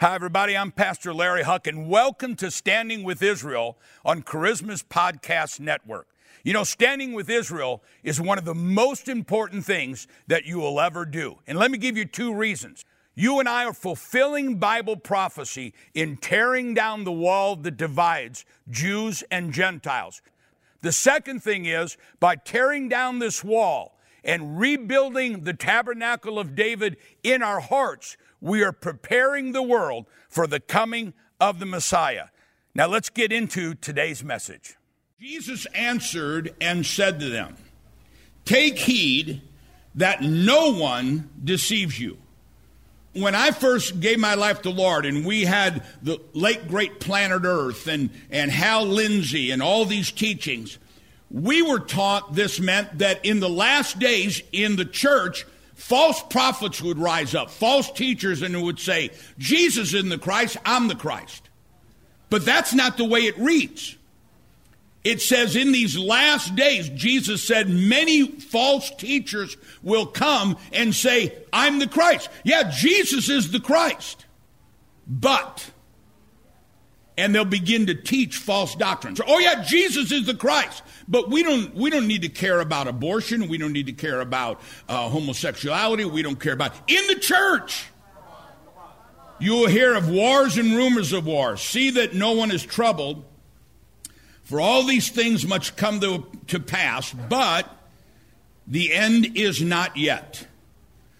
Hi, everybody. I'm Pastor Larry Huch, and welcome to Standing with Israel on Charisma's Podcast Network. You know, standing with Israel is one of the most important things that you will ever do. And let me give you two reasons. You and I are fulfilling Bible prophecy in tearing down the wall that divides Jews and Gentiles. The second thing is by tearing down this wall and rebuilding the tabernacle of David in our hearts, we are preparing the world for the coming of the Messiah. Now let's get into today's message. Jesus answered and said to them, Take heed that no one deceives you. When I first gave my life to the Lord, and we had the late great planet Earth and, and Hal Lindsey and all these teachings, we were taught this meant that in the last days in the church, false prophets would rise up, false teachers, and would say, Jesus is the Christ, I'm the Christ. But that's not the way it reads. It says in these last days, Jesus said, many false teachers will come and say, I'm the Christ. Yeah, Jesus is the Christ. But, and they'll begin to teach false doctrines. Oh yeah, Jesus is the Christ. But we don't, we don't need to care about abortion. We don't need to care about uh, homosexuality. We don't care about in the church. You will hear of wars and rumors of wars. See that no one is troubled. For all these things must come to, to pass, but the end is not yet.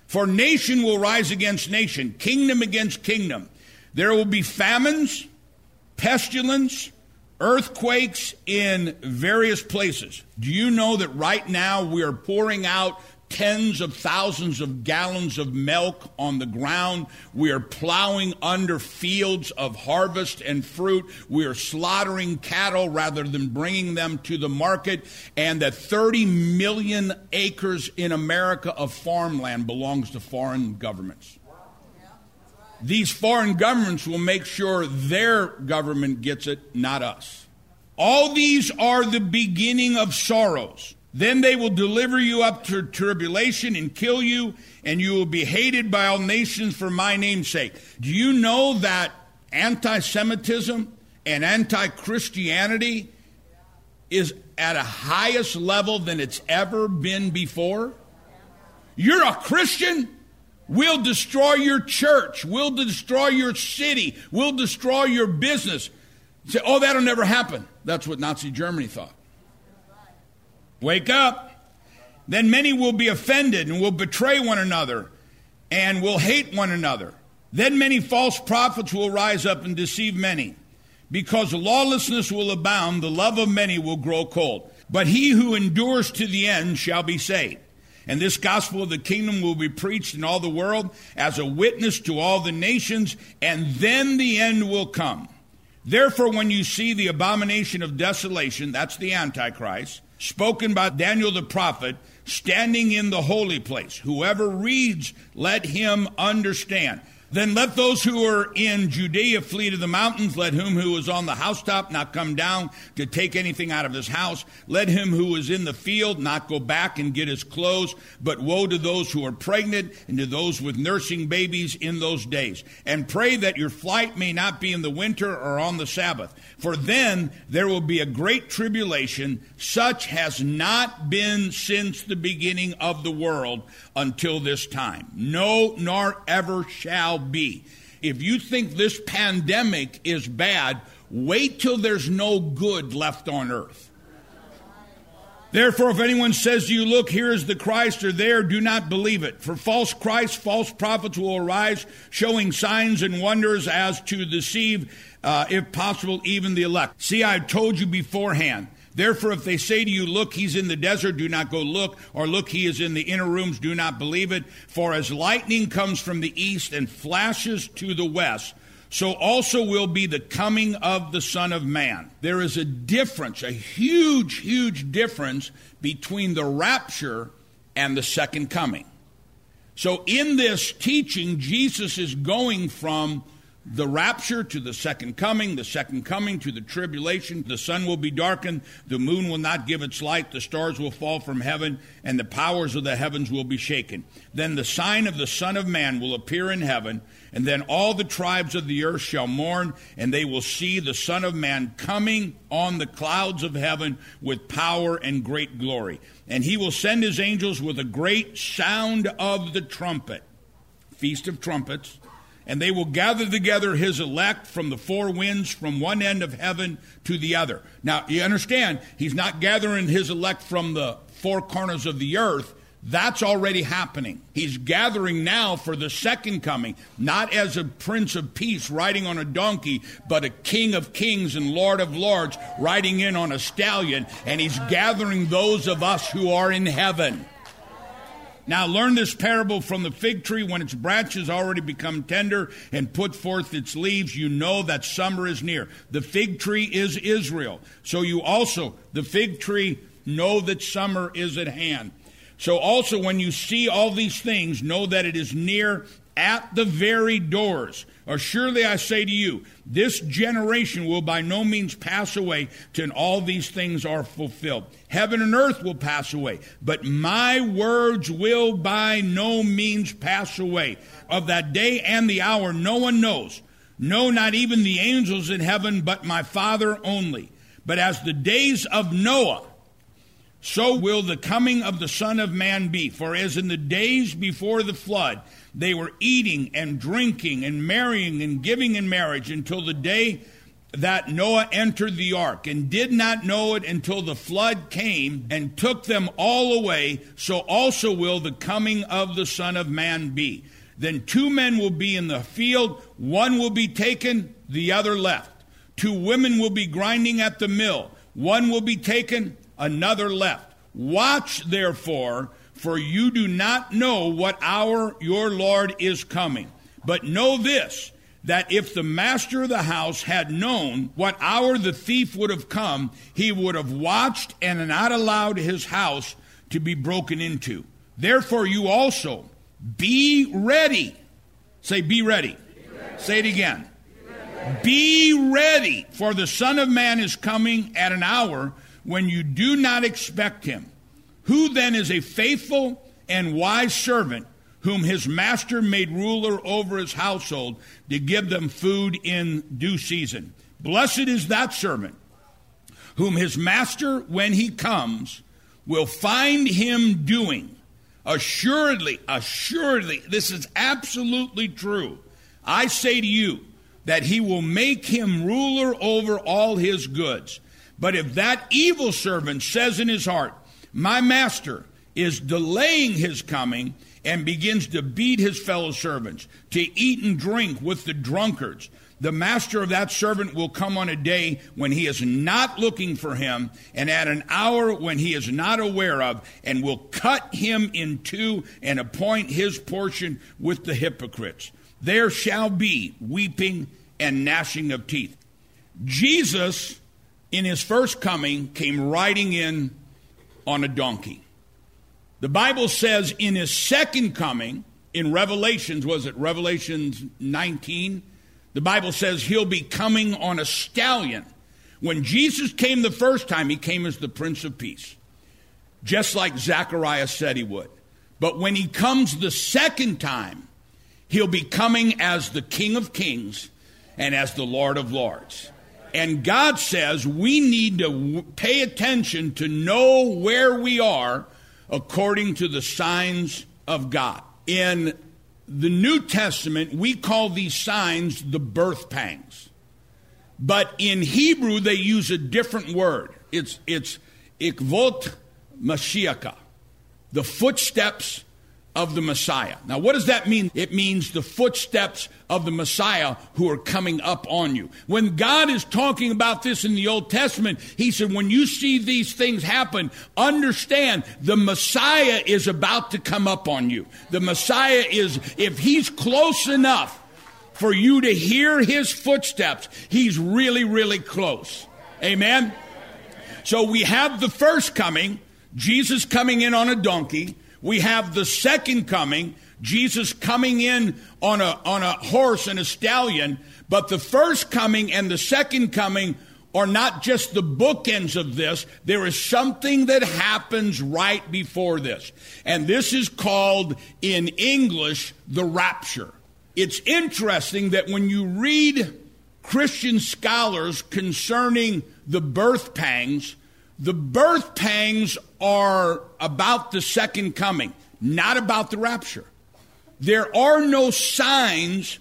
For nation will rise against nation, kingdom against kingdom. There will be famines, pestilence, earthquakes in various places. Do you know that right now we are pouring out tens of thousands of gallons of milk on the ground. We are plowing under fields of harvest and fruit. We are slaughtering cattle rather than bringing them to the market. And that 30 million acres in America of farmland belongs to foreign governments. These foreign governments will make sure their government gets it, not us. All these are the beginning of sorrows. Then they will deliver you up to tribulation and kill you, and you will be hated by all nations for my name's sake. Do you know that anti Semitism and anti Christianity is at a highest level than it's ever been before? You're a Christian? We'll destroy your church. We'll destroy your city. We'll destroy your business. say, oh, that'll never happen. That's what Nazi Germany thought. Wake up. Then many will be offended and will betray one another and will hate one another. Then many false prophets will rise up and deceive many. Because lawlessness will abound, the love of many will grow cold. But he who endures to the end shall be saved. And this gospel of the kingdom will be preached in all the world as a witness to all the nations, and then the end will come. Therefore, when you see the abomination of desolation, that's the Antichrist, spoken by Daniel the prophet, standing in the holy place, whoever reads, let him understand. Then let those who are in Judea flee to the mountains. Let him who is on the housetop not come down to take anything out of his house. Let him who is in the field not go back and get his clothes. But woe to those who are pregnant and to those with nursing babies in those days. And pray that your flight may not be in the winter or on the Sabbath. For then there will be a great tribulation, such has not been since the beginning of the world until this time. No, nor ever shall be. If you think this pandemic is bad, wait till there's no good left on earth. Therefore, if anyone says to you, Look, here is the Christ, or there, do not believe it. For false Christs, false prophets will arise, showing signs and wonders as to deceive, uh, if possible, even the elect. See, I told you beforehand. Therefore, if they say to you, Look, he's in the desert, do not go look, or look, he is in the inner rooms, do not believe it. For as lightning comes from the east and flashes to the west, so also will be the coming of the Son of Man. There is a difference, a huge, huge difference between the rapture and the second coming. So, in this teaching, Jesus is going from the rapture to the second coming, the second coming to the tribulation. The sun will be darkened, the moon will not give its light, the stars will fall from heaven, and the powers of the heavens will be shaken. Then the sign of the Son of Man will appear in heaven, and then all the tribes of the earth shall mourn, and they will see the Son of Man coming on the clouds of heaven with power and great glory. And he will send his angels with a great sound of the trumpet. Feast of Trumpets and they will gather together his elect from the four winds from one end of heaven to the other. Now, you understand, he's not gathering his elect from the four corners of the earth. That's already happening. He's gathering now for the second coming, not as a prince of peace riding on a donkey, but a king of kings and lord of lords riding in on a stallion. And he's gathering those of us who are in heaven. Now learn this parable from the fig tree. When its branches already become tender and put forth its leaves, you know that summer is near. The fig tree is Israel. So you also, the fig tree, know that summer is at hand. So also, when you see all these things, know that it is near at the very doors. Surely I say to you, this generation will by no means pass away till all these things are fulfilled. Heaven and earth will pass away, but my words will by no means pass away. Of that day and the hour no one knows. No, not even the angels in heaven, but my Father only. But as the days of Noah, so will the coming of the Son of Man be. For as in the days before the flood, they were eating and drinking and marrying and giving in marriage until the day that Noah entered the ark and did not know it until the flood came and took them all away, so also will the coming of the Son of Man be. Then two men will be in the field, one will be taken, the other left. Two women will be grinding at the mill, one will be taken, another left. Watch therefore for you do not know what hour your Lord is coming. But know this that if the master of the house had known what hour the thief would have come, he would have watched and not allowed his house to be broken into. Therefore, you also be ready. Say, be ready. Say it again. Be ready, for the Son of Man is coming at an hour when you do not expect him. Who then is a faithful and wise servant whom his master made ruler over his household to give them food in due season? Blessed is that servant whom his master, when he comes, will find him doing. Assuredly, assuredly, this is absolutely true. I say to you that he will make him ruler over all his goods. But if that evil servant says in his heart, my master is delaying his coming and begins to beat his fellow servants, to eat and drink with the drunkards. The master of that servant will come on a day when he is not looking for him, and at an hour when he is not aware of, and will cut him in two and appoint his portion with the hypocrites. There shall be weeping and gnashing of teeth. Jesus, in his first coming, came riding in on a donkey. The Bible says in his second coming, in Revelations, was it Revelations 19? The Bible says he'll be coming on a stallion. When Jesus came the first time, he came as the Prince of Peace, just like Zechariah said he would. But when he comes the second time, he'll be coming as the King of Kings and as the Lord of Lords. And God says we need to pay attention to know where we are according to the signs of God. In the New Testament, we call these signs the birth pangs. But in Hebrew, they use a different word. It's, it's ikvot mashiach, the footsteps of the Messiah. Now, what does that mean? It means the footsteps of the Messiah who are coming up on you. When God is talking about this in the Old Testament, He said, when you see these things happen, understand the Messiah is about to come up on you. The Messiah is, if He's close enough for you to hear His footsteps, He's really, really close. Amen? So we have the first coming, Jesus coming in on a donkey. We have the second coming, Jesus coming in on a, on a horse and a stallion, but the first coming and the second coming are not just the bookends of this. There is something that happens right before this. And this is called in English the rapture. It's interesting that when you read Christian scholars concerning the birth pangs, the birth pangs are about the second coming, not about the rapture. There are no signs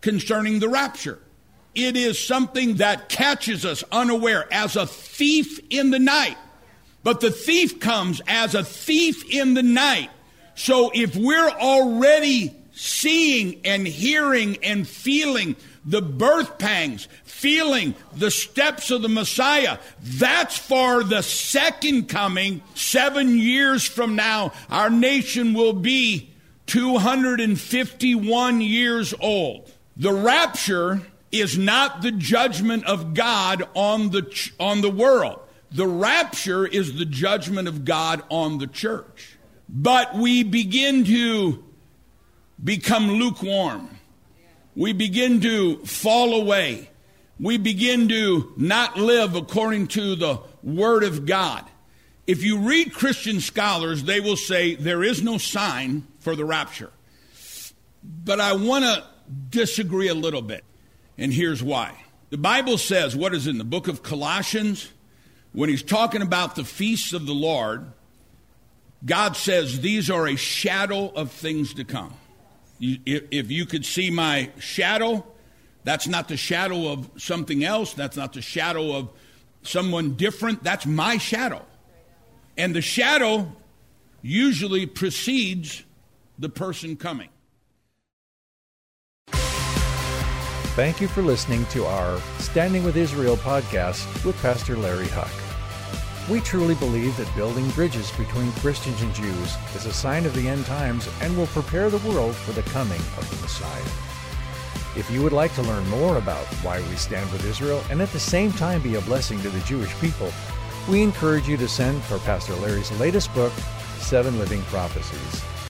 concerning the rapture. It is something that catches us unaware as a thief in the night. But the thief comes as a thief in the night. So if we're already seeing and hearing and feeling the birth pangs, feeling the steps of the Messiah. That's for the second coming. Seven years from now, our nation will be 251 years old. The rapture is not the judgment of God on the, on the world. The rapture is the judgment of God on the church. But we begin to become lukewarm. We begin to fall away. We begin to not live according to the Word of God. If you read Christian scholars, they will say there is no sign for the rapture. But I want to disagree a little bit, and here's why. The Bible says, what is in the book of Colossians, when he's talking about the feasts of the Lord, God says these are a shadow of things to come. If you could see my shadow, that's not the shadow of something else. That's not the shadow of someone different. That's my shadow. And the shadow usually precedes the person coming. Thank you for listening to our Standing with Israel podcast with Pastor Larry Huch. We truly believe that building bridges between Christians and Jews is a sign of the end times and will prepare the world for the coming of the Messiah. If you would like to learn more about why we stand with Israel and at the same time be a blessing to the Jewish people, we encourage you to send for Pastor Larry's latest book, Seven Living Prophecies.